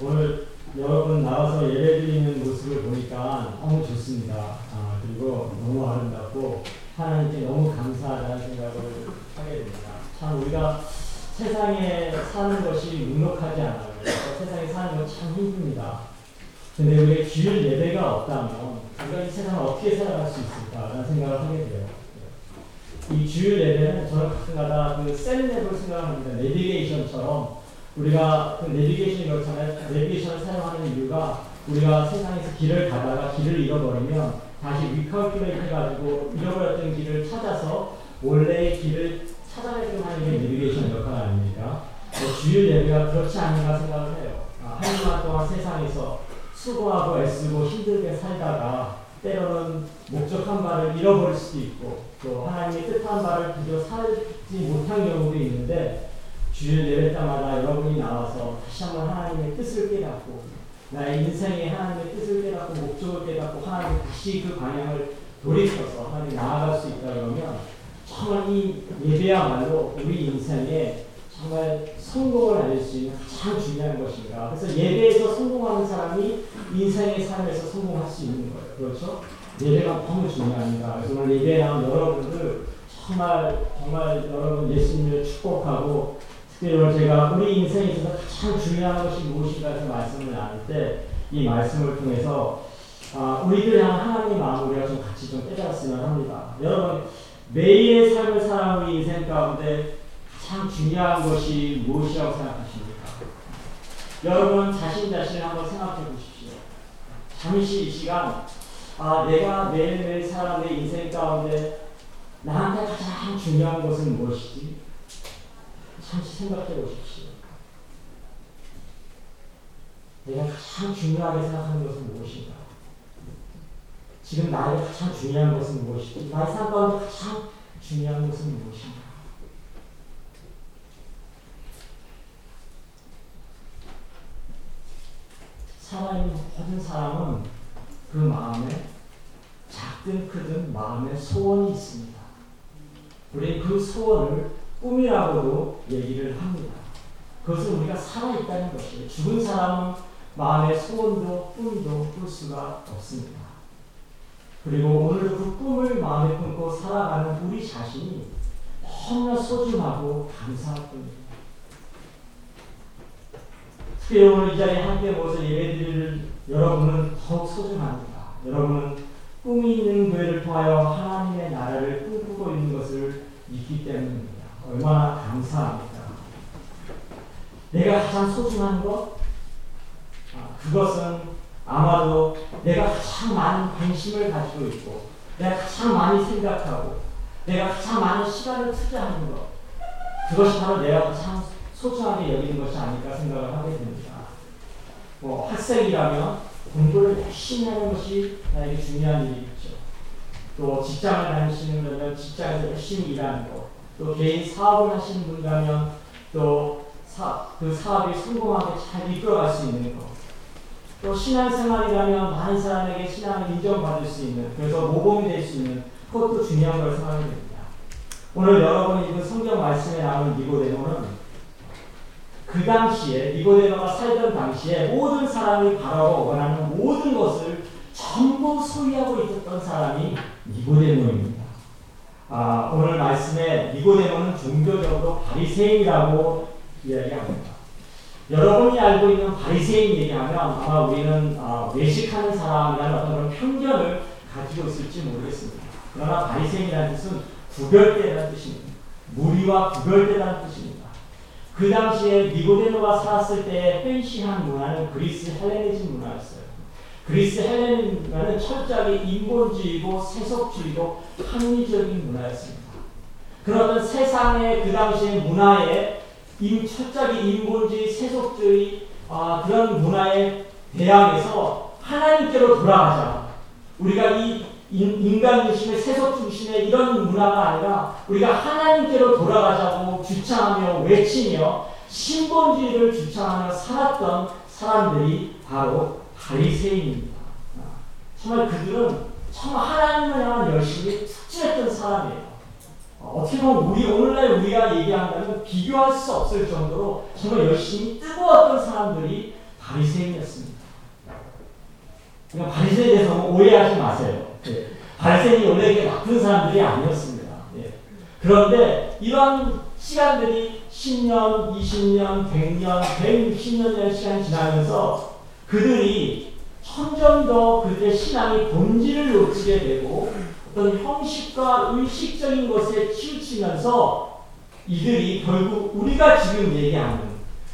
오늘 여러분 나와서 예배 드리는 모습을 보니까 너무 좋습니다. 아, 그리고 너무 아름답고 하나님께 너무 감사하다는 생각을 하게 됩니다. 참 우리가 세상에 사는 것이 묵묵하지 않아요. 세상에 사는 건 참 힘듭니다. 근데 우리의 주일 예배가 없다면 우리가 이 세상을 어떻게 살아갈 수 있을까라는 생각을 하게 돼요. 이 주일 예배는 저는 가끔가다 그 셀랩을 생각합니다. 내비게이션처럼 우리가 그 그렇잖아요. 내비게이션을 사용하는 이유가 우리가 세상에서 길을 가다가 길을 잃어버리면 다시 recalculate 해가지고 잃어버렸던 길을 찾아서 원래의 길을 찾아내기 하는 게 내비게이션 역할 아닙니까? 뭐 주일 예배가 그렇지 않은가 생각을 해요. 아, 한 주간 동안 세상에서 수고하고 애쓰고 힘들게 살다가 때로는 목적한 바를 잃어버릴 수도 있고 또 하나님의 뜻한 바를 그대로 살지 못한 경우도 있는데 주일 예배 때마다 여러분이 나와서 다시 한번 하나님의 뜻을 깨닫고 나의 인생에 하나님의 뜻을 깨닫고 목적을 깨닫고 하나님 다시 그 방향을 돌이켜서 하나님 나아갈 수 있다 그러면 정말 이 예배야말로 우리 인생에 정말 성공을 알릴 수 있는 가장 중요한 것입니다. 그래서 예배에서 성공하는 사람이 인생의 삶에서 성공할 수 있는 거예요. 그렇죠? 예배가 너무 중요합니다. 그래서 오늘 예배에 여러분들 정말 정말 여러분 예수님을 축복하고 특히 오늘 제가 우리 인생에 있어서 가장 중요한 것이 무엇인가 해서 말씀을 나눌 때 이 말씀을 통해서 아, 우리들 향한 하나님의 마음을 우리가 좀 같이 좀 깨달았으면 합니다. 여러분 매일의 삶을 살아가는 인생 가운데 가장 중요한 것이 무엇이라고 생각하십니까? 여러분 자신 자신을 한번 생각해 보십시오. 잠시 이 시간 아, 내가 매일매일 살아가는 내 인생 가운데 나한테 가장 중요한 것은 무엇이지? 잠시 생각해 보십시오. 내가 가장 중요하게 생각하는 것은 무엇인가? 지금 나에게 가장 중요한 것은 무엇이지? 나의 삶 가운데 가장 중요한 것은 무엇인가? 살아있는 모든 사람은 그 마음에 작든 크든 마음에 소원이 있습니다. 우리 그 소원을 꿈이라고도 얘기를 합니다. 그것은 우리가 살아있다는 것이에요. 죽은 사람은 마음의 소원도 꿈도 꿀 수가 없습니다. 그리고 오늘 그 꿈을 마음에 품고 살아가는 우리 자신이 너무나 소중하고 감사할 뿐입니다. 특히 오늘 이 자리에 함께 모여서 예배드릴 여러분은 더욱 소중합니다. 여러분은 꿈이 있는 교회를 통하여 하나님의 나라를 꿈꾸고 있는 것을 믿기 때문입니다. 얼마나 감사합니까? 내가 가장 소중한 것? 아, 그것은 아마도 내가 가장 많은 관심을 가지고 있고, 내가 가장 많이 생각하고, 내가 가장 많은 시간을 투자하는 것. 그것이 바로 내가 가장 소중하게 여기는 것이 아닐까 생각을 하게 됩니다. 뭐 학생이라면 공부를 열심히 하는 것이 나에게 중요한 일이겠죠. 또 직장을 다니시는 분면 직장에서 열심히 일하는 것, 또 개인 사업을 하시는 분이라면 또 그 사업이 성공하게 잘 이끌어갈 수 있는 것, 또 신앙생활이라면 많은 사람에게 신앙을 인정받을 수 있는, 그래서 모범이 될 수 있는 그것도 중요한 걸 생각이 됩니다. 오늘 여러분이 읽은 성경 말씀에 나오는 니고데모는 그 당시에 니고데모가 살던 당시에 모든 사람이 바라고 원하는 모든 것을 전부 소유하고 있었던 사람이 니고데모입니다. 아, 오늘 말씀에 니고데모는 종교적으로 바리새인이라고 이야기합니다. 여러분이 알고 있는 바리새인 얘기하면 아마 우리는 아, 외식하는 사람이라는 어떤 그런 편견을 가지고 있을지 모르겠습니다. 그러나 바리새인이라는 뜻은 구별되라는 뜻입니다. 무리와 구별되라는 뜻입니다. 그 당시에 니고데모가 살았을 때 펜시한 문화는 그리스 헬레니즘 문화였어요. 그리스 문화는 철저하게 인본주의고 세속주의고 합리적인 문화였습니다. 그러면 세상의 그 당시의 문화에 임, 철저하게 인본주의, 세속주의 아, 그런 문화에 대항해서 하나님께로 돌아가자. 우리가 이 인간 중심의 세속 중심의 이런 문화가 아니라 우리가 하나님께로 돌아가자고 주창하며 외치며 신본주의를 주창하며 살았던 사람들이 바로 바리새인입니다. 정말 그들은 정말 하나님을 향한 열심이 특출했던 사람이에요. 어떻게 보면 우리 오늘날 우리가 얘기한다면 비교할 수 없을 정도로 정말 열심히 뜨거웠던 사람들이 바리새인이었습니다. 그러니까 바리새에 대해서 오해하지 마세요. 네. 바리새인이 원래 나쁜 사람들이 아니었습니다. 네. 그런데 이런 시간들이 10년, 20년, 100년, 160년 시간 지나면서 그들이 점점 더 그들의 신앙의 본질을 놓치게 되고 어떤 형식과 의식적인 것에 치우치면서 이들이 결국 우리가 지금 얘기하는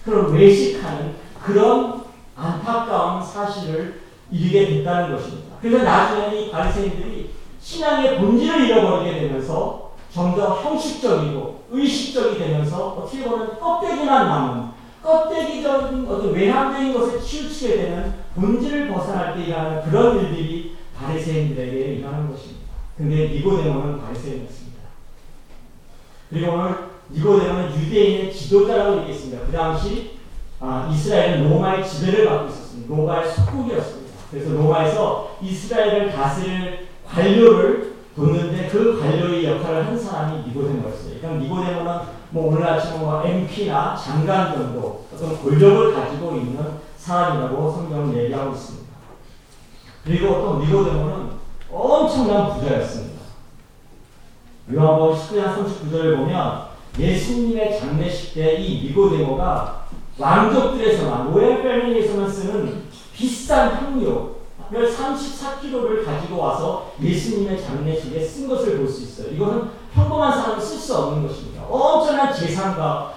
그런 외식하는 그런 안타까운 사실을 이르게 됐다는 것입니다. 그래서 나중에 이 바리새인들이 신앙의 본질을 잃어버리게 되면서 점점 형식적이고 의식적이 되면서 어떻게 보면 껍데기만 남은 껍데기적인 어떤 외향적인 것에 치우치게 되는 본질을 벗어날 때 일어나는 그런 일들이 바리새인들에게 일어나는 것입니다. 근데 니고데모는 바리새인이었습니다. 그리고 오늘 니고데모는 유대인의 지도자라고 얘기했습니다. 그 당시 아, 이스라엘은 로마의 지배를 받고 있었습니다. 로마의 속국이었습니다. 그래서 로마에서 이스라엘을 다스릴 관료를 뒀는데 그 관료의 역할을 한 사람이 니고데모였어요. 그러니까 니고데모는 뭐 오늘 아침 뭐 MP나 장관 정도 어떤 권력을 가지고 있는 사람이라고 성경은 얘기하고 있습니다. 그리고 또 니고데모는 엄청난 부자였습니다. 요한복음 19장 39절을 보면 예수님의 장례식 때 이 니고데모가 왕족들에서만 로얄 패밀리에서만 쓰는 비싼 향료 별 34kg를 가지고 와서 예수님의 장례식에 쓴 것을 볼 수 있어요. 이거는 평범한 사람은 쓸수 없는 것입니다. 엄청난 재산과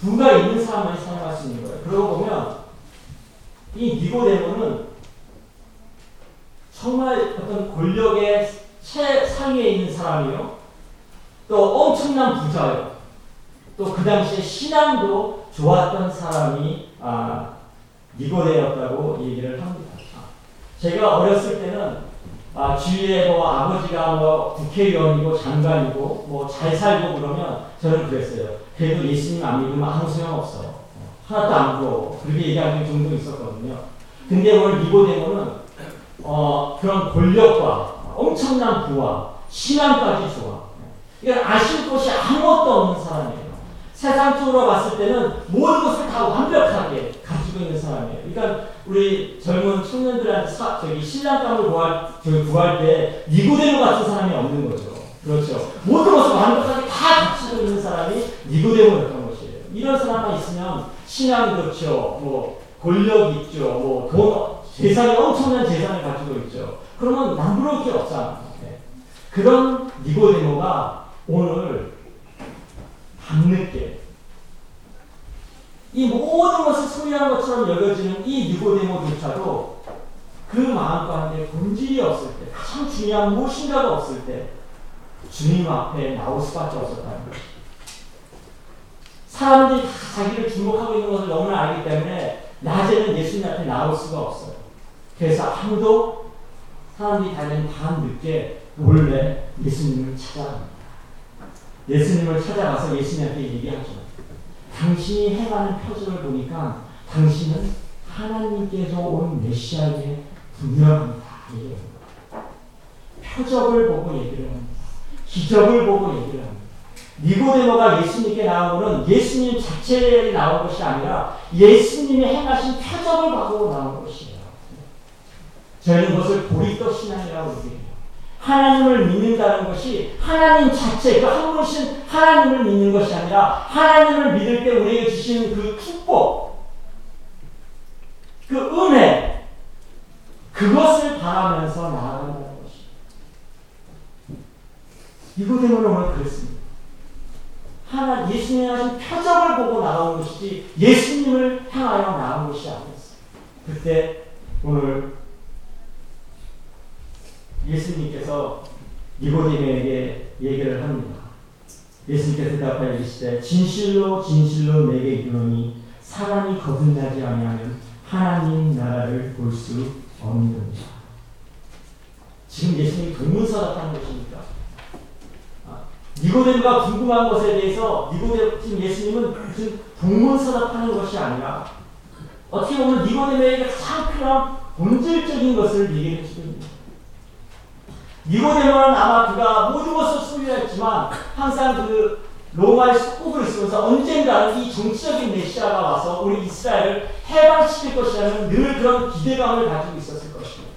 부가 있는 사람만이 사용할 수 있는 거예요. 그러고 보면 이 니고데모는 정말 어떤 권력의 최상위에 있는 사람이요. 또 엄청난 부자요. 또 그 당시에 신앙도 좋았던 사람이 아, 니고데였다고 얘기를 합니다. 제가 어렸을 때는 아, 주위에 뭐 아버지가 뭐 국회의원이고 장관이고 뭐 잘 살고 그러면 저는 그랬어요. 그래도 예수님 안 믿으면 아무 소용 없어. 하나도 안 부러워. 그렇게 얘기하는 종종 있었거든요. 근데 오늘 니고데모는 어, 그런 권력과 엄청난 부와 신앙까지 좋아. 이건 아실 것이 아무것도 없는 사람이에요. 세상적으로 봤을 때는 모든 것을 다 완벽하게 가지고 있는 사람이에요. 그러니까 우리 젊은 청년들한테 사, 저기 신랑감을 구할, 저기 구할 때 니고데모 같은 사람이 없는 거죠. 그렇죠. 모든 것을 완벽하게 다 갖추고 있는 사람이 니고데모였던 것이에요. 이런 사람만 있으면 신앙 그렇죠. 뭐 권력 있죠. 뭐 돈, 재산이 엄청난 재산을 가지고 있죠. 그러면 남부러울 게 없잖아. 네. 그런 니고데모가 오늘 밤늦게 이 모든 것을 소유한 것처럼 여겨지는 이 니고데모조차도 그 마음 가운데 본질이 없을 때, 참 중요한 무엇인가가 없을 때 주님 앞에 나올 수밖에 없었다는 거죠. 사람들이 다 자기를 주목하고 있는 것을 너무나 알기 때문에 낮에는 예수님 앞에 나올 수가 없어요. 그래서 아무도 사람들이 다니는 밤 늦게 몰래 예수님을 찾아갑니다. 예수님을 찾아가서 예수님한테 얘기하죠. 당신이 행하는 표정을 보니까 당신은 하나님께서 온 메시아에 분명합니다. 표적을 보고 얘기를 합니다. 기적을 보고 얘기를 합니다. 니고데모가 예수님께 것은 예수님 자체에 나온 것이 아니라 예수님이 행하신 표적을 보고 나온 것이에요. 저희는 그것을 보리떡 신앙이라고 얘기해요. 하나님을 믿는다는 것이 하나님 자체, 그한 분신 하나님을 믿는 것이 아니라 하나님을 믿을 때 우리에게 주시는 그 축복, 그 은혜, 그것을 바라면서 나아간다는 것이. 이고대모는 오늘 그랬습니다. 하나 예수님이 하신 표적을 보고 나온 것이지 예수님을 향하여 나온 것이 아니었어요. 그때 오늘 예수님께서 니고데모에게 얘기를 합니다. 예수님께서 대답하여 이르시되 진실로 진실로 내게 이르노니 사람이 거듭나지 아니하면 하나님 나라를 볼 수 없느니라. 지금 예수님이 동문서답하는 것입니까? 아, 니고데모가 궁금한 것에 대해서 니고데모 지금 예수님은 무슨 동문서답하는 것이 아니라 어떻게 보면 니고데모에게 가장 필요한 본질적인 것을 얘기해 주고 있습니다. 니고데모는 아마 그가 모든 것을 소유했지만 항상 그 로마의 속국으로 있으면서 언젠가는 이 정치적인 메시아가 와서 우리 이스라엘을 해방시킬 것이라는 늘 그런 기대감을 가지고 있었을 것입니다.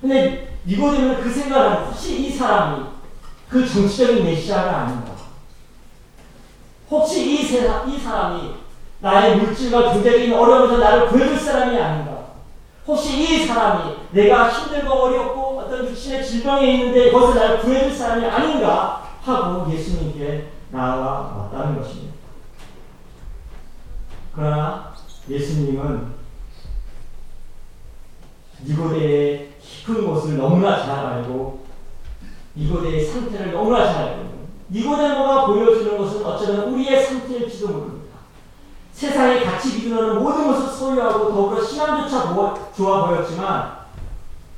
근데 니고데모는 그 생각을 혹시 이 사람이 그 정치적인 메시아가 아닌가? 혹시 이, 세상, 이 사람이 나의 물질과 경제적인 어려움에서 나를 구해줄 사람이 아닌가? 혹시 이 사람이 내가 힘들고 어렵고 어떤 육신의 질병에 있는데 거기서 나를 구해줄 사람이 아닌가 하고 예수님께 나아왔다는 것입니다. 그러나 예수님은 니고데의 깊은 곳을 너무나 잘 알고 니고데의 상태를 너무나 잘 알고 니고데모가 보여주는 것은 어쩌면 우리의 상태일지도 모릅니다. 세상의 가치 기준으로 모든 것을 소유하고 더불어 신앙조차 좋아 보였지만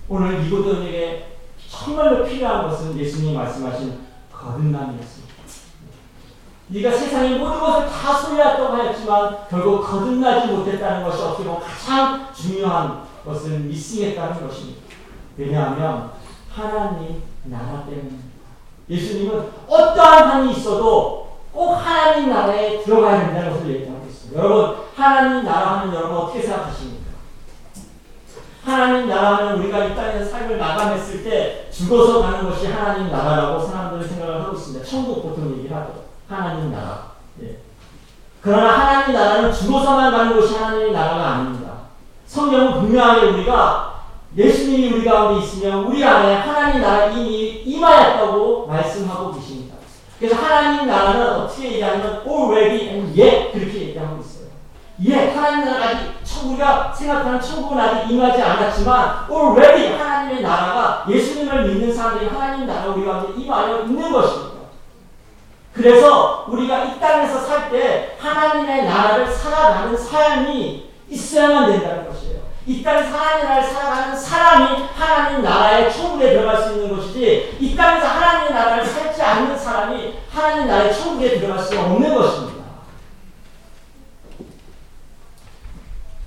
오늘 니고데모에게 정말로 필요한 것은 예수님이 말씀하신 거듭남이었습니다. 네가 세상의 모든 것을 다 소유했다고 하였지만 결국 거듭나지 못했다는 것이 어떻게 보면 가장 중요한 것은 미싱했다는 것입니다. 왜냐하면 하나님 나라 때문입니다. 예수님은 어떠한 한이 있어도 꼭 하나님 나라에 들어가야 된다는 것을 얘기하고 있습니다. 여러분 하나님 나라 하면 여러분 어떻게 생각하십니까? 하나님 나라 하면 우리가 이 땅에서 삶을 마감했을 때 죽어서 가는 것이 하나님 나라라고 사람들은 생각을 하고 있습니다. 천국 보통 얘기를 하죠. 하나님 나라. 예. 그러나 하나님 나라는 죽어서만 가는 것이 하나님 나라가 아닙니다. 성경은 분명하게 우리가 예수님이 우리 가운데 있으면 우리 안에 하나님 나라 이미 임하였다고 말씀하고 계십니다. 그래서 하나님 나라는 어떻게 얘기하면 already and yet 그렇게 얘기하고 있어요. 예, 하나님 나라가 우리가 생각하는 천국은 아직 임하지 않았지만 already 하나님의 나라가 예수님을 믿는 사람들이 하나님 나라 우리 가운데 임하여 있는 것입니다. 그래서 우리가 이 땅에서 살 때 하나님의 나라를 살아가는 삶이 있어야만 된다는 것이에요. 이 땅에서 하나님 나라를 살아가는 사람이 하나님 나라의 천국에 들어갈 수 있는 것이지 이 땅에서 하나님 나라를 살지 않는 사람이 하나님 나라의 천국에 들어갈 수 없는 것입니다.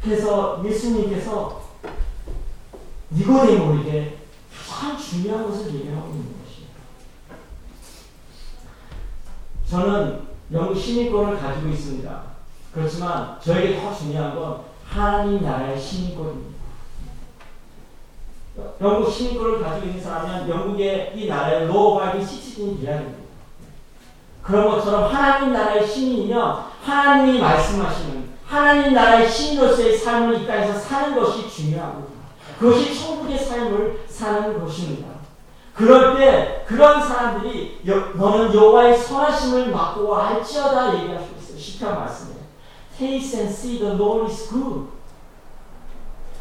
그래서 예수님께서 니고데모에게 가장 중요한 것을 얘기하고 있는 저는 영국 시민권을 가지고 있습니다. 그렇지만 저에게 더 중요한 건 하나님 나라의 시민권입니다. 영국 시민권을 가지고 있는 사람은 영국의 이 나라의 law-abiding citizen이라야 됩니다. 그런 것처럼 하나님 나라의 시민이면 하나님이 말씀하시는 하나님 나라의 시민으로서의 삶을 이 땅에서 사는 것이 중요합니다. 그것이 천국의 삶을 사는 것입니다. 그럴 때 그런 사람들이 너는 여호와의 선하심을 맡고 알지어다 얘기할 수 있어요. 시편 말씀에. Taste and see the Lord is good.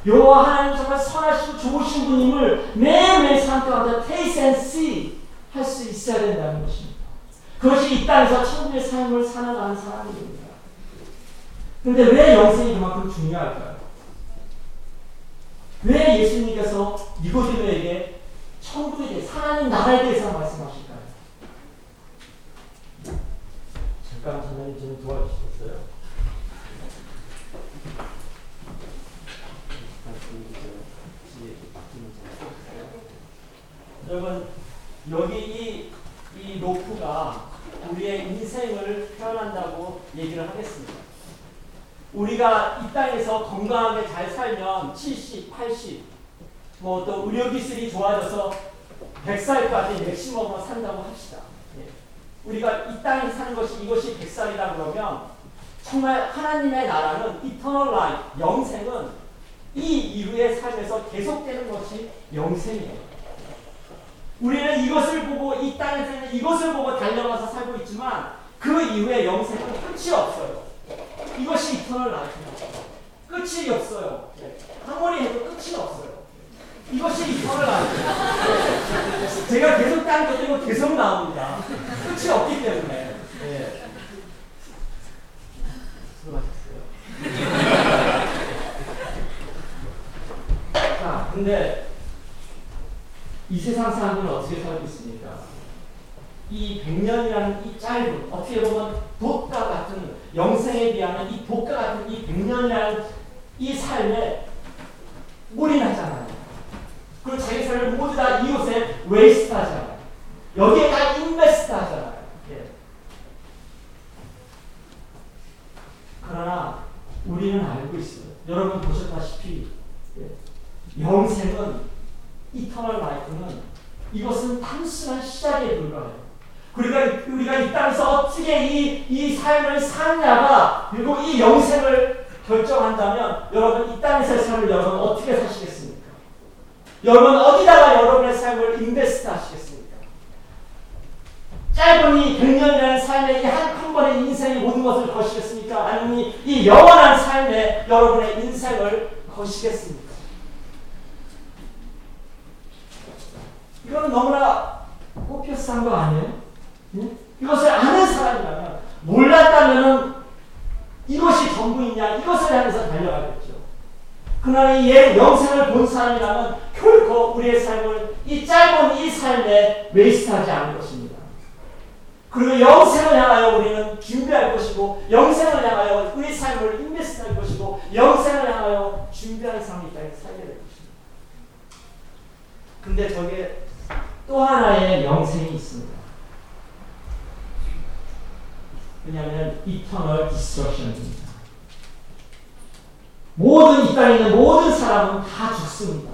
여호와 하나님 정말 선하시고 좋으신 분임을 매일매일 삶 가운데 taste and see 할 수 있어야 된다는 것입니다. 그것이 이 땅에서 천국의 삶을 살아가는 사람입니다. 근데 왜 영생이 그만큼 중요할까요? 왜 예수님께서 니고디모에게 천국에 대해 하나님 나라에 대해서 말씀하실까요? 잠깐 선생님 좀 도와주시겠어요? 여러분 여기 이, 이 로프가 우리의 인생을 표현한다고 얘기를 하겠습니다. 우리가 이 땅에서 건강하게 잘 살면 70, 80, 뭐 또 의료기술이 좋아져서 100살까지 맥시멈으로 산다고 합시다. 예. 우리가 이 땅에 사는 것이 이것이 100살이다 그러면 정말 하나님의 나라는 eternal life 영생은 이 이후의 삶에서 계속되는 것이 영생이에요. 우리는 이것을 보고 이 땅에서 있는 이것을 보고 달려가서 살고 있지만 그 이후에 영생은 끝이 없어요. 이것이 eternal life입니다. 끝이 없어요. 예. 아무리 해도 끝이 없어요. 이것이 eternal life. 제가 계속 딴 것들이 계속 나옵니다. 끝이 없기 때문에. 네. 수고하셨어요. 자, 근데 이 세상 사람들은 어떻게 살고 있습니까? 이 100년이라는 이 짧은, 어떻게 보면 dot과 같은, 영생에 비하면 이 dot과 같은 이 백년이라는 이 삶에 올인하잖아요. 그리고 자기 삶을 모두 다 이곳에 waste 하잖아요. 여기에 다 invest 하잖아요. 예. 그러나 우리는 알고 있어요. 여러분 보셨다시피 예. 영생은 이터널 라이프는 이것은 단순한 시작에 불과해요. 그러니까 우리가 이 땅에서 어떻게 이, 이 삶을 사냐가 그리고 이 영생을 결정한다면 여러분 이 땅에서의 삶을 여러분 어떻게 사시겠습니까? 여러분 어디다가 여러분의 삶을 인베스트 하시겠습니까? 짧은 이 100년이라는 삶의 이한 번의 인생의 모든 것을 거시겠습니까? 아니면 이 영원한 삶에 여러분의 인생을 거시겠습니까? 이거는 너무나 꼽혀싼 거 아니에요? 응? 이것을 아는 사람이라면 몰랐다면 이것이 전부이냐 이것을 향해서 달려가겠죠. 그러나 이 영생을 본 사람이라면 결코 우리의 삶을 이 짧은 이 삶에 웨이스트하지 않을 것입니다. 그리고 영생을 향하여 우리는 준비할 것이고 영생을 향하여 우리 삶을 invest할 것이고 영생을 향하여 준비할 삶이 있다 살게 될 것입니다. 근데 저게 또 하나의 영생이 있습니다. 왜냐하면 eternal destruction입니다. 모든 이 땅에 있는 모든 사람은 다 죽습니다.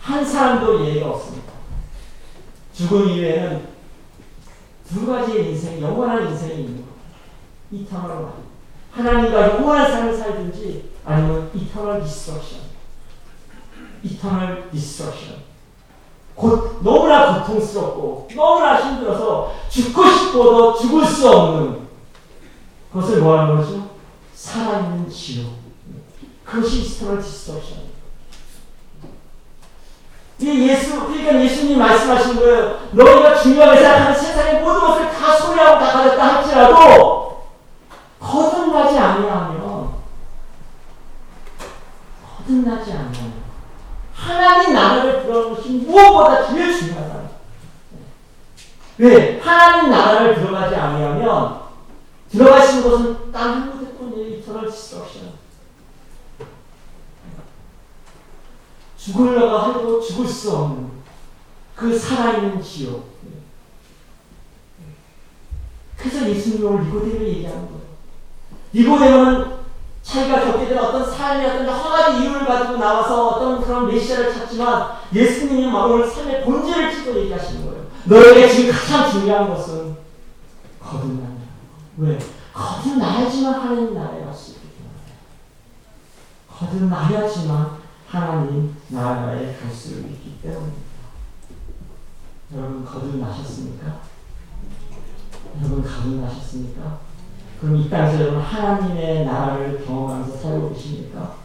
한 사람도 예외가 없습니다. 죽음 이후에는 두 가지의 인생, 영원한 인생이 있는 겁니다. eternal life. 하나님과 영원한 삶을 살든지 아니면 eternal destruction. Eternal destruction. 곧 너무나 고통스럽고 너무나 힘들어서 죽고 싶어도 죽을 수 없는 그것을 뭐하는 거죠? 살아있는 지옥. 그것이 eternal destruction. 이 예수, 그러니까 예수님 말씀하신 거예요. 너희가 중요하게 생각하는 세상의 모든 것을 다 소유하고 다 가졌다 할지라도 거듭나지 아니하면 거듭나지 아니하면 하나님 나라를 들어가는 것이 무엇보다 제일 중요하다. 왜? 하나님 나라를 들어가지 아니하면 들어가시는 것은 단 한 곳에 뿐이에요. Eternal destruction. 죽으려고 해도 죽을 수 없는 그 살아있는 지옥. 그래서 예수님이 오늘 니고데를 얘기하는 거예요. 니고데는 자기가 겪게 된 어떤 삶의 어떤 가지 이유를 가지고 나와서 어떤 그런 메시아를 찾지만 예수님이 오늘 삶의 본질을 짚고 얘기하시는 거예요. 너에게 지금 가장 중요한 것은 거듭난다. 왜? 거듭나야지만 하나님 나라에 갈 수 있기 때문에. 거듭나야지만 하나님 나라에 갈 수 있기 때문입니다. 여러분 거듭나셨습니까? 여러분 거듭나셨습니까? 그럼 이 땅에서 여러분 하나님의 나라를 경험하면서 살고 계십니까?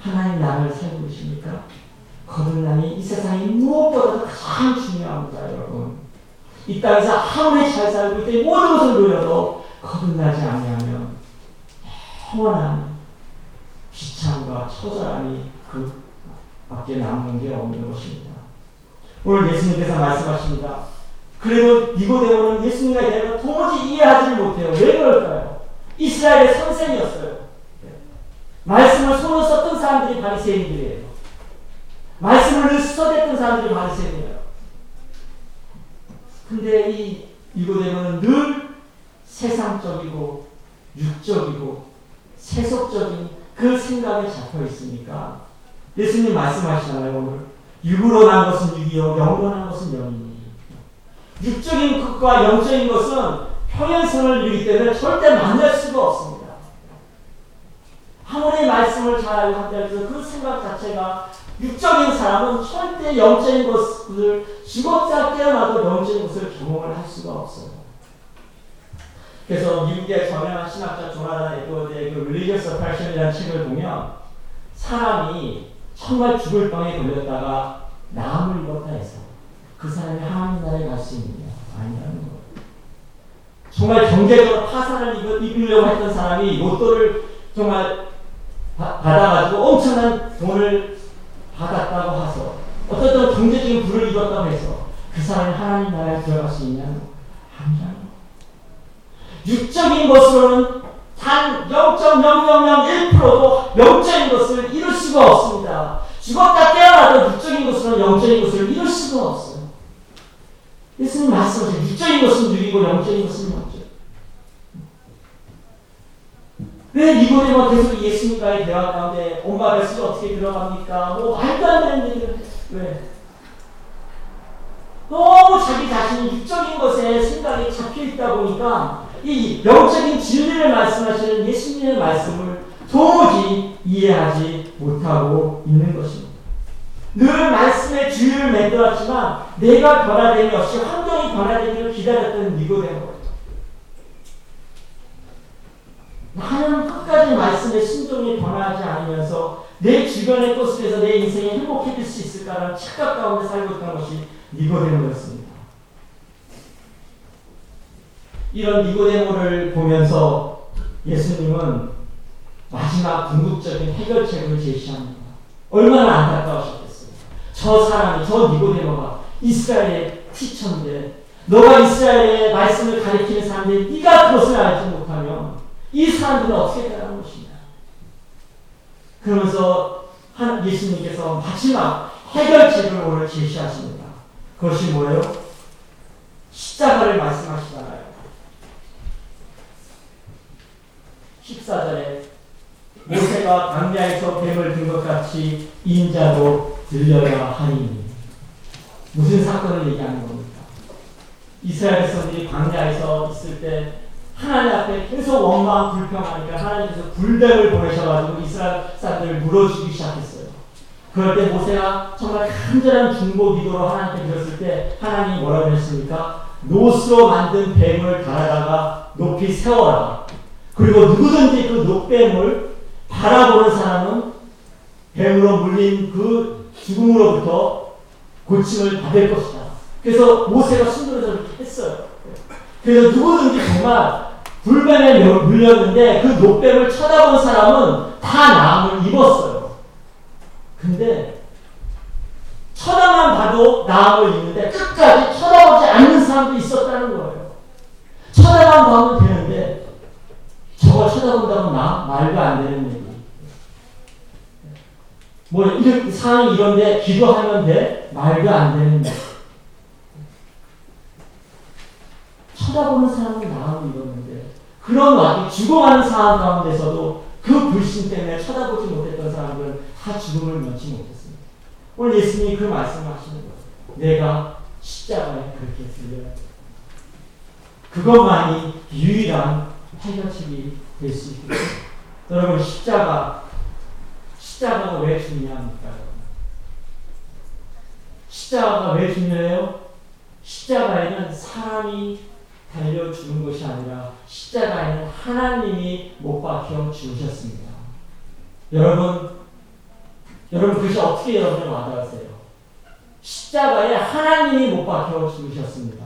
하나님 나라를 살고 계십니까? 거듭남이 이 세상에 무엇보다도 가장 중요합니다, 여러분. 이 땅에서 아무리 잘 살고 있때 모든 것을 누려도 거듭나지 아니하면 영원한 비참과 처절함이 그 밖에 남는 게 없는 것입니다. 오늘 예수님께서 말씀하십니다. 그래도 니고데모는 예수님과 대하 도무지 이해하지 못해요. 왜 그럴까요? 이스라엘의 선생이었어요. 말씀을 손으로 썼던 사람들이 바리새인들이에요. 말씀을 늘 써댔던 사람들이 바리새인이에요. 근데 이 니고데모는 늘 세상적이고 육적이고 세속적인 그 생각에 잡혀 있으니까 예수님 말씀하시잖아요 오늘 육으로 난 것은 육이요 영으로 난 것은 영이니 육적인 것과 영적인 것은 평행선을 이루기 때문에 절대 만날 수가 없습니다. 아무리 말씀을 잘 한다해도 그 생각 자체가 육적인 사람은 절대 영적인 것을 죽었다 깨어나도 영적인 것을 경험을 할 수가 없어요. 그래서 미국의 저명한 신학자 조나단 에드워드의 그 Religious Oppression이라는 책을 보면 사람이 정말 죽을 병에 걸렸다가 나음을 입었다 해서 그 사람이 하나님 나라에 갈 수 있느냐? 아니라는 거예요. 정말 경제적으로 파산을 입으려고 했던 사람이 로또를 정말 바, 받아가지고 엄청난 돈을 받았다고 해서 어떤 경제적인 부를 입었다고 해서 그 사람이 하나님 나라에 들어갈 수 있냐는 아니라는 육적인 것으로는 단 0.0001%도 영적인 것을 이룰 수가 없습니다. 죽었다 깨어나도 육적인 것으로는 영적인 것을 이룰 수가 없어요. 예수님 말씀하세요. 육적인 것은 육이고 영적인 것은 영적. 왜왜 니고데모 계속 예수님과의 대화 가운데 엄마 뱃속에 어떻게 들어갑니까? 뭐 말도 안 되는 얘기를 왜? 너무 자기 자신이 육적인 것에 생각이 잡혀 있다 보니까 이 영적인 진리를 말씀하시는 예수님의 말씀을 도무지 이해하지 못하고 있는 것입니다. 늘 말씀의 주의를 맺어왔지만 내가 변화됨이 없이 환경이 변화되기를 기다렸던 니고데모 나는 끝까지 말씀의 신종이 변하지 않으면서 내 주변의 것속에서 내 인생이 행복해질 수 있을까라는 착각 가운데 살고 있던 것이 니고데모였습니다. 이런 니고데모를 보면서 예수님은 마지막 궁극적인 해결책을 제시합니다. 얼마나 안타까우셨겠어요. 저 사람이, 저 니고데모가 이스라엘의 티처인데 너가 이스라엘의 말씀을 가리키는 사람인데 네가 그것을 알지 못하면 이 사람들은 어떻게 되는 것이냐. 그러면서 예수님께서 마지막 해결책을 오늘 제시하십니다. 그것이 뭐예요? 십자가를 말씀하시잖아요. 14절에 모세가 광야에서 뱀을 든 것 같이 인자도 들려야 하니 무슨 사건을 얘기하는 겁니까? 이스라엘 백성들이 광야에서 있을 때 하나님 앞에 계속 원망 불평하니까 하나님께서 불뱀을 보내셔가지고 이스라엘 사람들을 물어주기 시작했어요. 그럴 때 모세가 정말 간절한 중보 기도로 하나님께 드렸을 때 하나님이 뭐라고 했습니까? 노스로 만든 뱀을 달아다가 높이 세워라. 그리고 누구든지 그 녹뱀을 바라보는 사람은 뱀으로 물린 그 죽음으로부터 고침을 받을 것이다. 그래서 모세가 이렇게 했어요. 그래서 누구든지 정말 불뱀에 물렸는데 그 녹뱀을 쳐다본 사람은 다 나음을 입었어요. 근데 쳐다만 봐도 나음을 입는데 끝까지 쳐다보지 않는 사람도 있었다는 거예요. 쳐다만 봐도 되는데 저거 쳐다본다고 나 말도 안 되는 얘기. 뭐 이런 상황이 이런데 기도하면 돼 말도 안 되는 얘기. 쳐다보는 사람은 나음을 입었는데 그런 와중 죽어가는 상황 가운데서도 그 불신 때문에 쳐다보지 못했던 사람들은 다 죽음을 면치 못했습니다. 오늘 예수님이 그 말씀을 하시는 거예요. 내가 십자가에 그렇게 들려야 돼. 그것만이 유일한 해결책이 될 수 있습니다. 여러분 십자가 십자가가 왜 중요합니까? 십자가가 왜 중요해요? 십자가에는 사람이 달려주는 것이 아니라 십자가에는 하나님이 못 박혀 죽으셨습니다. 여러분, 여러분 그것이 어떻게 여러분을 와닿으세요? 십자가에 하나님이 못 박혀 죽으셨습니다.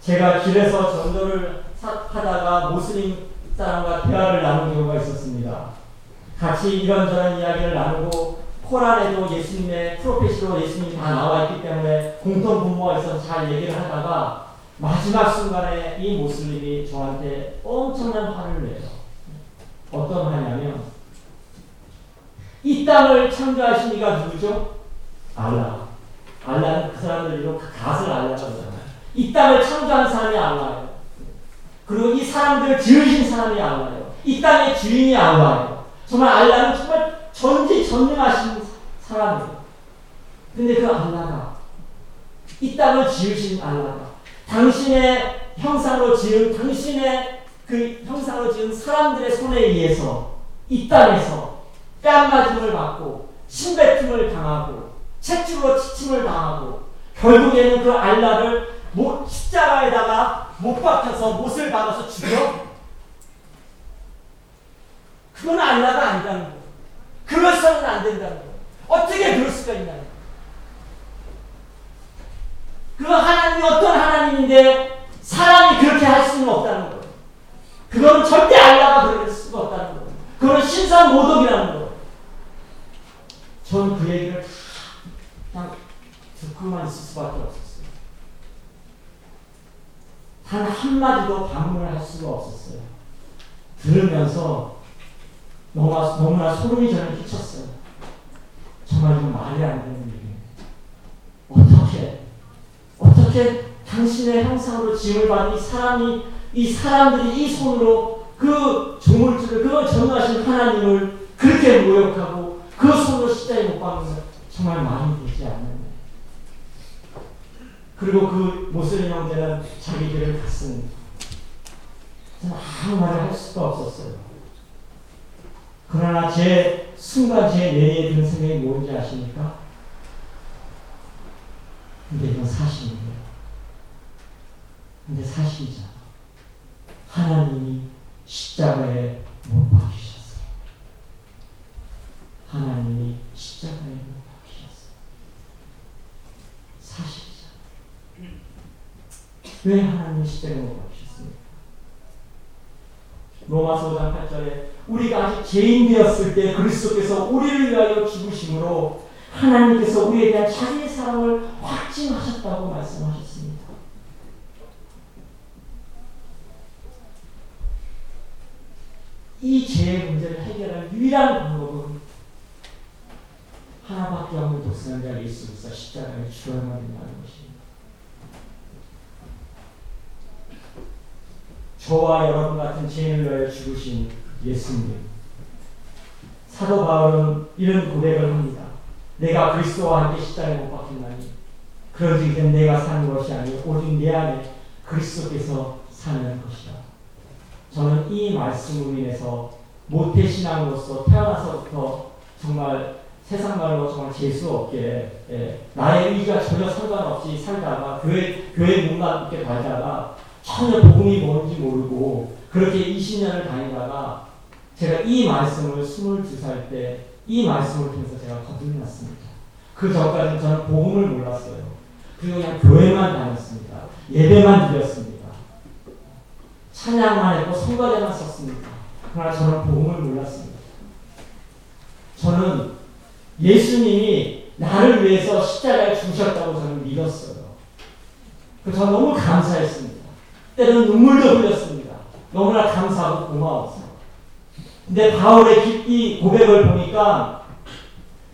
제가 길에서 전도를 하다가 모슬림 사람과 대화를 나눈 경우가 있었습니다. 같이 이런저런 이야기를 나누고 코란에도 예수님의 프로페시로 예수님이 다 나와 있기 때문에 공통 분모가 있어서 잘 얘기를 하다가 마지막 순간에 이 모슬림이 저한테 엄청난 화를 내요. 어떤 화냐면 이 땅을 창조하신 이가 누구죠? 알라. 알라는 그 사람들 이름 그 갓을 알라고 하잖아요. 이 땅을 창조한 사람이 알라예요. 그리고 이 사람들을 지으신 사람이 알라예요. 이 땅의 주인이 알라예요. 정말 알라는 정말 전지전능하신 사람이에요. 근데 그 알라가 이 땅을 지으신 알라가 당신의 형상으로 지은 당신의 그 형상으로 지은 사람들의 손에 의해서 이 땅에서 뺨맞음을 받고 신배팀을 당하고 채찍으로 지침을 당하고 결국에는 그 알라를 못, 십자가에다가 못 박혀서 못을 박아서 죽여? 그건 알라가 아니라는 거예요. 그것서는 안 된다는 거예요. 어떻게 그럴 수가 있냐는 거예요. 그 하나님이 어떤 하나님인데 사람이 그렇게 할 수는 없다는 거예요. 그건 절대 알라가 그럴 수가 없다는 거예요. 그건 신선 모독이라는 거예요. 저는 그 얘기를 그냥 듣고만 있을 수밖에 없었어요. 단 한마디도 반문을 할 수가 없었어요. 들으면서 너무나, 너무나 소름이 저는 끼쳤어요. 정말 좀 말이 안 되는 얘기예요. 어떻게 어떻게 당신의 형상으로 지음을 받은 이 사람이 이 사람들이 이 손으로 그그 조물주를 그 전능하신 하나님을 그렇게 모욕하고 그 손으로 십자에 못 박는 것 정말 말이 되지 않는 그리고 그 모슬린 형제는 자기 길을 갔습니다. 아무 말을 할 수가 없었어요. 그러나 제 순간 제 뇌에 드는 생각이 뭔지 아십니까? 근데 이건 사실이에요. 근데 사실이잖아. 하나님이 십자가에 못 박히셨어요. 하나님이 십자가에 못 박히셨어요. 사실이잖아. 왜 하나님이 십자가에 못 박히셨습니까? 로마서 5장 8절에 우리가 아직 죄인 되었을 때 그리스도께서 우리를 위하여 죽으심으로 하나님께서 우리에 대한 자기의 사랑을 확증하셨다고 말씀하셨습니다. 이 죄의 문제를 해결할 유일한 방법은 하나밖에 없는 독생자 예수 그리스도 십자가에 죽어야만 된다는 것입니다. 저와 여러분 같은 죄인을 위하여 죽으신 예수님. 사도 바울은 이런 고백을 합니다. 내가 그리스도와 함께 십자가에 못 박힌다니 그러지 이제 내가 사는 것이 아니고 오직 내 안에 그리스도께서 사는 것이다. 저는 이 말씀으로 인해서 모태신앙으로서 태어나서부터 정말 세상 말로 정말 재수 없게 예, 나의 의지가 전혀 상관없이 살다가 교회 교회 문만 이렇게 다니다가 전혀 복음이 뭔지 모르고 그렇게 20년을 다니다가 제가 이 말씀을 22살 때 이 말씀을 통해서 제가 거듭났습니다. 그 전까지는 저는 복음을 몰랐어요. 그냥 교회만 다녔습니다. 예배만 드렸습니다. 찬양만 했고 성가대만 썼습니다. 그러나 저는 복음을 몰랐습니다. 저는 예수님이 나를 위해서 십자가에 죽으셨다고 저는 믿었어요. 그래서 너무 감사했습니다. 때는 눈물도 흘렸습니다. 너무나 감사하고 고마웠어요. 근데 바울의 이 고백을 보니까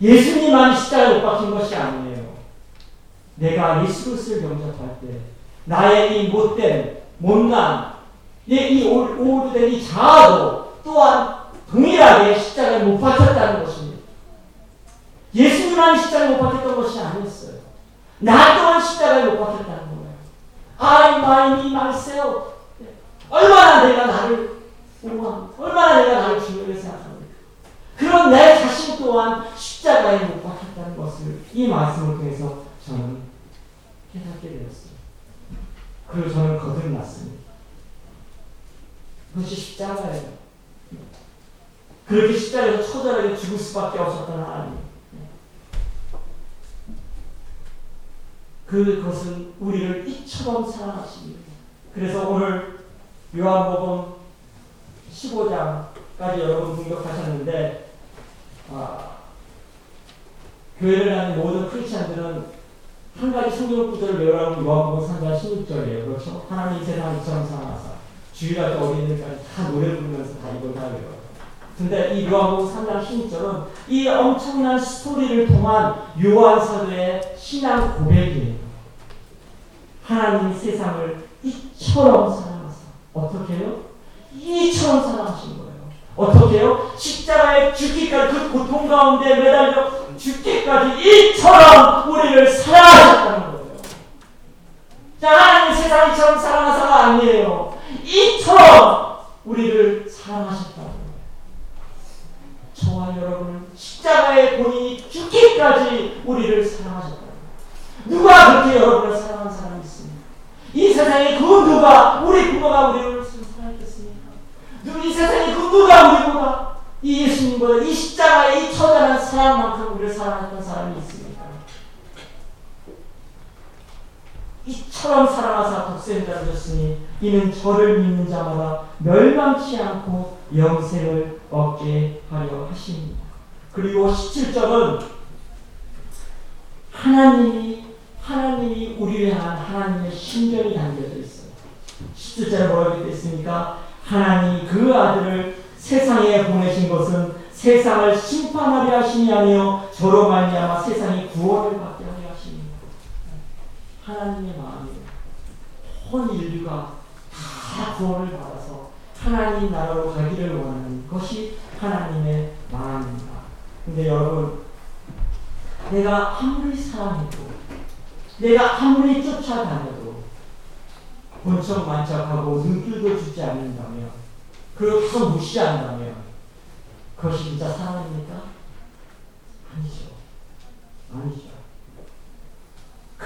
예수님만 십자가에 못 박힌 것이 아니에요. 내가 예수 그리스도를 영접할 때 나의 이 못된 못난 이 오르된 이 자아도 또한 동일하게 십자가에 못 박혔다는 것입니다. 예수님만 십자가에 못 박혔던 것이 아니었어요. 나 또한 십자가에 못 박혔다는 거예요. I, my, me, myself. 얼마나 내가 나를 오만 얼마나 내가 나를 중요하게 생각합니까? 그런 내 자신 또한 십자가에 못 박혔다는 것을 이 말씀을 통해서 저는 깨닫게 되었어요. 그리고 저는 거듭났습니다. 그것이 십자가예요. 그렇게 십자가에서 처절하게 죽을 수밖에 없었던 하나님. 그것은 우리를 이처럼 사랑하십니다. 그래서 오늘 요한복음 15장까지 여러분 공격하셨는데 아, 교회를 다니는 모든 크리스천들은 한 가지 성경 구절을 외우라고 요한복음 3장 16절이에요. 그렇죠? 하나님 세상을 이처럼 사랑하사 주일날 어린이들까지 다 노래 부르면서 다 이걸 다 외워요. 근데 이 요한복음 3장 16절은 이 엄청난 스토리를 통한 요한 사도의 신앙 고백이에요. 하나님 세상을 이처럼 사랑하사 어떻게 해요? 이처럼 사랑하신 거예요. 어떻게 해요? 십자가에 죽기까지 그 고통 가운데 매달려 죽기까지 이처럼 우리를 사랑하셨다는 거예요. 자, 하나님 세상 이처럼 사랑하사가 아니에요. 이처럼 우리를 사랑하셨다는 거예요. 저와 여러분은 십자가에 본인이 죽기까지 우리를 사랑하셨다는 거예요. 누가 그렇게 여러분을 사랑한 사람이 있습니까? 이 세상에 그 누가 우리 부모가 우리를 이 세상에 그 누가 우리보다 이 예수님보다 이 십자가의 이 처절한 사랑만큼 우리를 사랑했던 사람이 있습니까? 이처럼 사랑하사 독생자를 줬으니 이는 저를 믿는 자마다 멸망치 않고 영생을 얻게 하려 하십니다. 그리고 17절은 하나님이 하나님이 우리를 향한 하나님의 신경이 담겨져 있어요. 17절에 뭐라고 되어 있습니까? 하나님이 그 아들을 세상에 보내신 것은 세상을 심판하려 하심이 아니요 저로 말미암아 세상이 구원을 받게. 하나님의 마음이에요. 온 인류가 다 구원을 받아서 하나님 나라로 가기를 원하는 것이 하나님의 마음입니다. 근데 여러분, 내가 아무리 사랑해도, 내가 아무리 쫓아다녀도, 본척 만척하고 눈길도 주지 않는다면, 그리고 계속 무시한다면, 그것이 진짜 사랑입니까? 아니죠. 아니죠.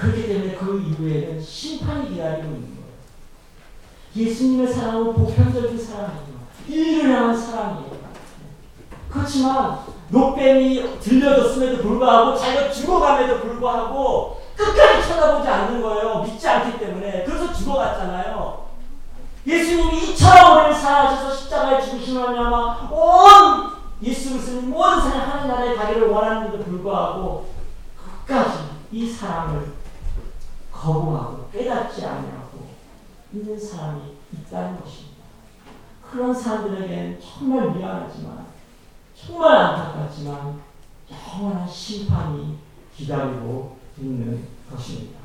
그렇기 때문에 그 이후에는 심판이 기다리고 있는 거예요. 예수님의 사랑은 보편적인 사랑이에요. 향한 사랑이에요. 그렇지만 노뱀이 들려줬음에도 불구하고 자기가 죽어감에도 불구하고 끝까지 쳐다보지 않는 거예요. 믿지 않기 때문에. 그래서 죽어갔잖아요. 예수님이 이처럼 우리를 사랑하셔서 십자가에 죽으시면 아마 온 예수 그리스도는 모든 사람 하나님 나라에 가기를 원하는데도 불구하고 끝까지 이 사랑을 거부하고 깨닫지 않냐고 있는 사람이 있다는 것입니다. 그런 사람들에게는 정말 미안하지만 정말 안타깝지만 영원한 심판이 기다리고 있는 것입니다.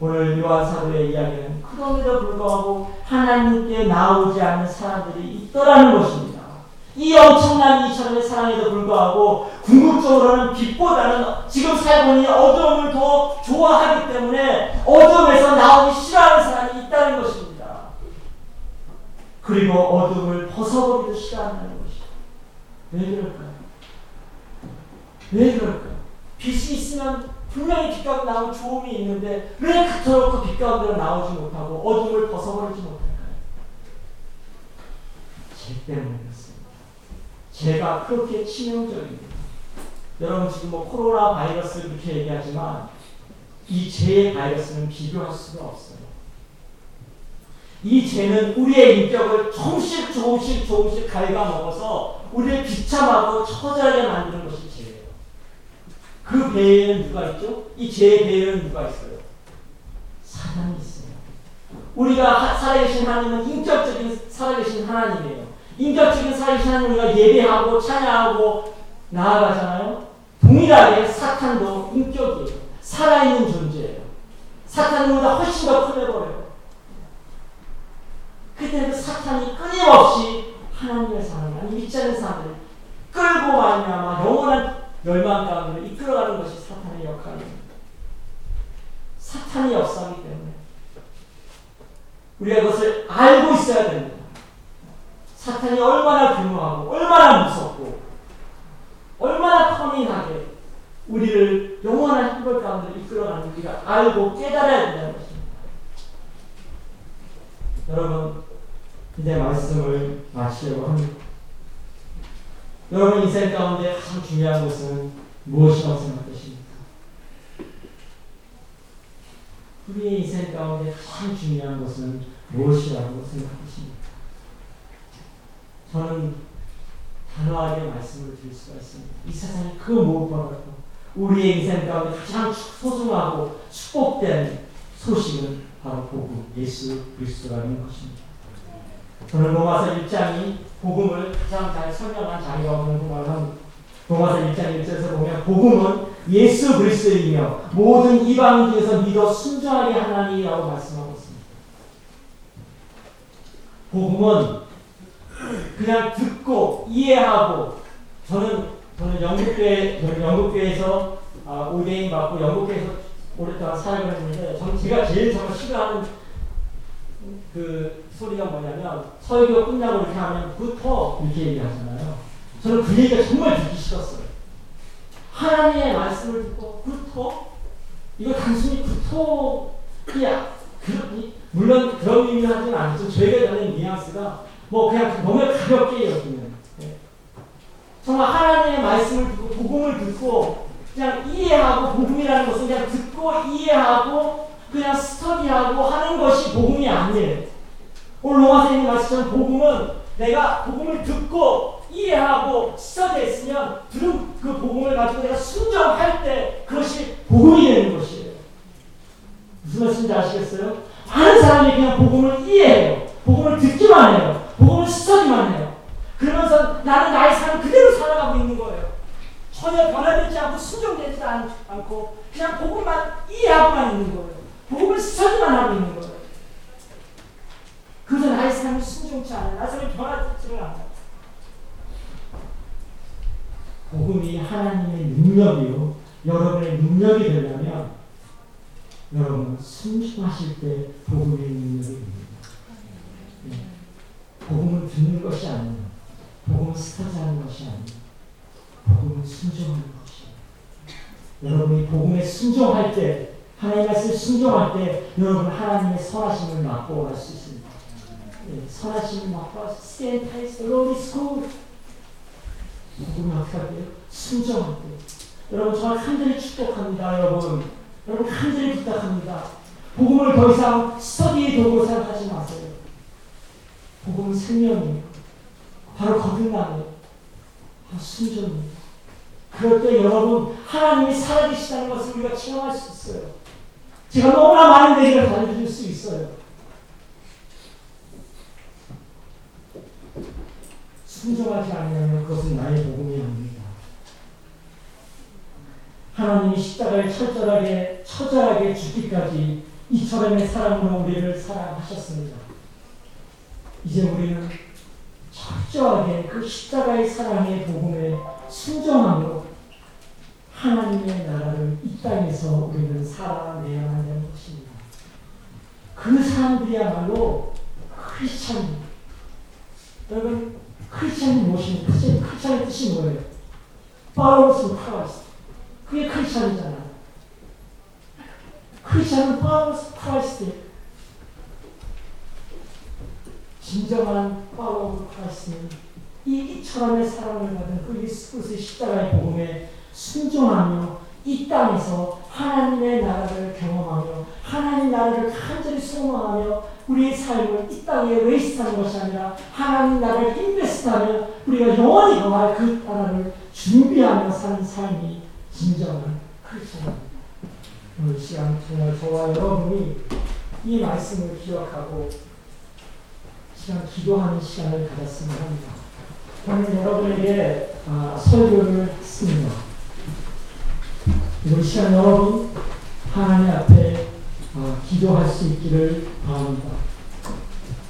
오늘 요한 사도의 이야기는 그럼에도 불구하고 하나님께 나오지 않는 사람들이 있더라는 것입니다. 이 엄청난 이처럼의 사랑에도 불구하고 궁극적으로는 빛보다는 지금 살고 있는 어둠을 더 좋아하기 때문에 어둠에서 나오기 싫어하는 사람이 있다는 것입니다. 그리고 어둠을 벗어버리도 싫어한다는 것이죠. 왜 그럴까요? 왜 그럴까요? 빛이 있으면 분명히 빛 가운데 나오면 좋음이 있는데 왜 그토록 그 빛 가운데로 나오지 못하고 어둠을 벗어버리지 못할까요? 죄 때문에 죄가 그렇게 치명적입니다. 여러분 지금 뭐 코로나 바이러스 이렇게 얘기하지만 이 죄의 바이러스는 비교할 수가 없어요. 이 죄는 우리의 인격을 조금씩 조금씩 조금씩 갉아먹어서 우리를 비참하고 처절하게 만드는 것이 죄예요. 그 배에는 누가 있죠? 이 죄의 배에는 누가 있어요? 사단이 있어요. 우리가 살아계신 하나님은 인격적인 살아계신 하나님이에요. 인격적인 사이신 하나님과 예배하고 찬양하고 나아가잖아요. 동일하게 사탄도 인격이에요. 살아있는 존재예요. 우리가 훨씬 더 커져버려요. 그때 그 사탄이 끊임없이 하나님의 사람, 아니 믿지 않는 사람들을 끌고 말미암아 영원한 멸망 가운데 이끌어가는 것이 사탄의 역할입니다. 사탄이 역사하기 때문에 우리가 그것을 알고 있어야 됩니다. 사탄이 얼마나 규모하고 얼마나 무섭고 얼마나 터미나게 우리를 영원한 행복 가운데 이끌어가는 우리가 알고 깨달아야 된다는 것입니다. 여러분 이제 말씀을 마치려고 합니다. 여러분 인생 가운데 가장 중요한 것은 무엇이라고 생각하십니까? 우리의 인생 가운데 가장 중요한 것은 무엇이라고 생각하십니까? 저는 단호하게 말씀을 드릴 수가 있습니다. 이 세상에 그 무엇보다도 우리의 인생 가운데 가장 소중하고 축복된 소식은 바로 복음, 예수 그리스도라는 것입니다. 저는 로마서 1장이 복음을 가장 잘 설명한 자리라고 생각을 합니다. 로마서 1장 1절에서 보면 복음은 예수 그리스도이며 모든 이방 중에서 믿어 순종하게 하나님이라고 말씀하고 있습니다. 복음은 그냥 듣고 이해하고 저는 저는 영국교회 저는 영국교회에서 아, 오대인 받고 영국교회에서 오랫동안 사역을 했는데 전 제가 제일 정말 싫어하는 그 소리가 뭐냐면 설교 끝나고 이렇게 하면 굿터 이렇게 얘기하잖아요. 저는 그 얘기가 정말 듣기 싫었어요. 하나님의 말씀을 듣고 굿터 이거 단순히 그, 물론 그런 의미는 하지는 않죠. 저희가 전는 뉘앙스가 뭐 그냥 너무 가볍게 여기는 네. 정말 하나님의 말씀을 듣고 복음을 듣고 그냥 이해하고 복음이라는 것은 그냥 듣고 이해하고 그냥 스터디하고 하는 것이 복음이 아니에요. 오늘 로마서 있는 말씀처럼 복음은 내가 복음을 듣고 이해하고 스터디했으면 들은 그 복음을 가지고 내가 순종할 때 그것이 복음이 되는 것이에요. 무슨 말씀인지 아시겠어요? 많은 사람이 그냥 복음을 이해해요. 복음을 듣기만 해요. 복음을 스터디만 해요. 그러면서 나는 나의 삶을 그대로 살아가고 있는 거예요. 전혀 변화되지 않고 순종되지 않고 그냥 복음만 이해하고만 있는 거예요. 복음을 스터디만 하고 있는 거예요. 그것은 나의 삶이 순종치 않아요. 나의 삶이 변화되지를 않아요. 복음이 하나님의 능력이요. 여러분의 능력이 되려면 여러분 순종하실 때 복음의 능력이. 복음을 듣는 것이 아니에요. 복음을 스타트하는 것이 아니에요. 복음을 순종하는 것이에요. 여러분이 복음에 순종할 때 하나님 말씀 순종할 때 여러분 하나님의 선하심을 맛보고 갈수 있습니다. 네, 선하심을 stand the Lord is good. 복음을 어떻게 할게요? 순종할 때. 여러분 정말 간절히 축복합니다. 여러분. 여러분 간절히 부탁합니다. 복음을 더 이상 스터디의 도구로 생각하지 마세요. 복음은 생명이에요. 바로 거듭남이에요. 바로 순종입니다. 그럴 때 여러분 하나님이 살아계시다는 것을 우리가 체험할 수 있어요. 제가 너무나 많은 얘기를 가르칠 수 있어요. 순종하지 않으면 그것은 나의 복음이 아닙니다. 하나님이 십자가에 철저하게 처절하게 죽기까지 이처럼의 사랑으로 우리를 사랑하셨습니다. 이제 우리는 철저하게 그 십자가의 사랑의 복음에 순종함으로 하나님의 나라를 이 땅에서 우리는 살아내야 하는 것입니다. 그 사람들이야말로 크리스찬입니다. 여러분 크리스찬이 무엇입니까? 크리스찬의 뜻이 뭐예요? Of Christ. 그게 크리스찬이잖아요. 크리스찬은 of Christ. 진정한 Follower of Christ는 이 이처럼의 사랑을 받은 그리스도의 십자가의 복음에 순종하며 이 땅에서 하나님의 나라를 경험하며 하나님 나라를 간절히 소망하며 우리의 삶을 이 땅에 waste하는 것이 아니라 하나님 나라를 invest하며 우리가 영원히 거할 그 나라를 준비하며 사는 삶이 진정한 크리스천입니다. 오늘 시간 정말 저와 여러분이 이 말씀을 기억하고 시간 기도하는 시간을 가졌으면 합니다. 저는 여러분에게 아, 설교를 했습니다. 이번 시간 여러분 하나님 앞에 어, 기도할 수 있기를 바랍니다.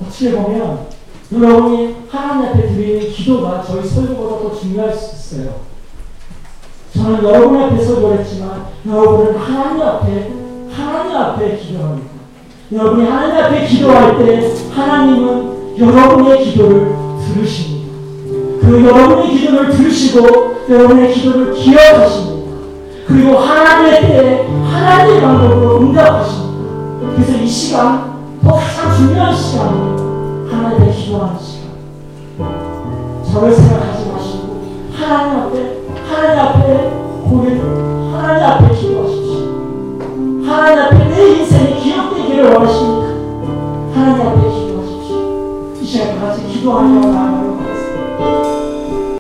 어떻게 보면 여러분이 하나님 앞에 드리는 기도가 저희 설교보다 더 중요할 수 있어요. 저는 여러분 앞에 설교를 했지만 여러분은 하나님 앞에 하나님 앞에 기도합니다. 여러분이 하나님 앞에 기도할 때 하나님은 여러분의 기도를 들으십니다. 그 여러분의 기도를 들으시고 여러분의 기도를 기억하십니다. 그리고 하나님의 때에 하나님의 방법으로 응답하십니다. 그래서 이 시간 더 가장 중요한 시간이에요. 하나님의 기도하는 시간. 저를 생각하지 마시고 하나님 앞에 하나님 앞에 고개 하나님 앞에 기도하십시오. 하나님 앞에 내 인생이 기억되기를 원하십니까? 하나님 앞에 기도하십시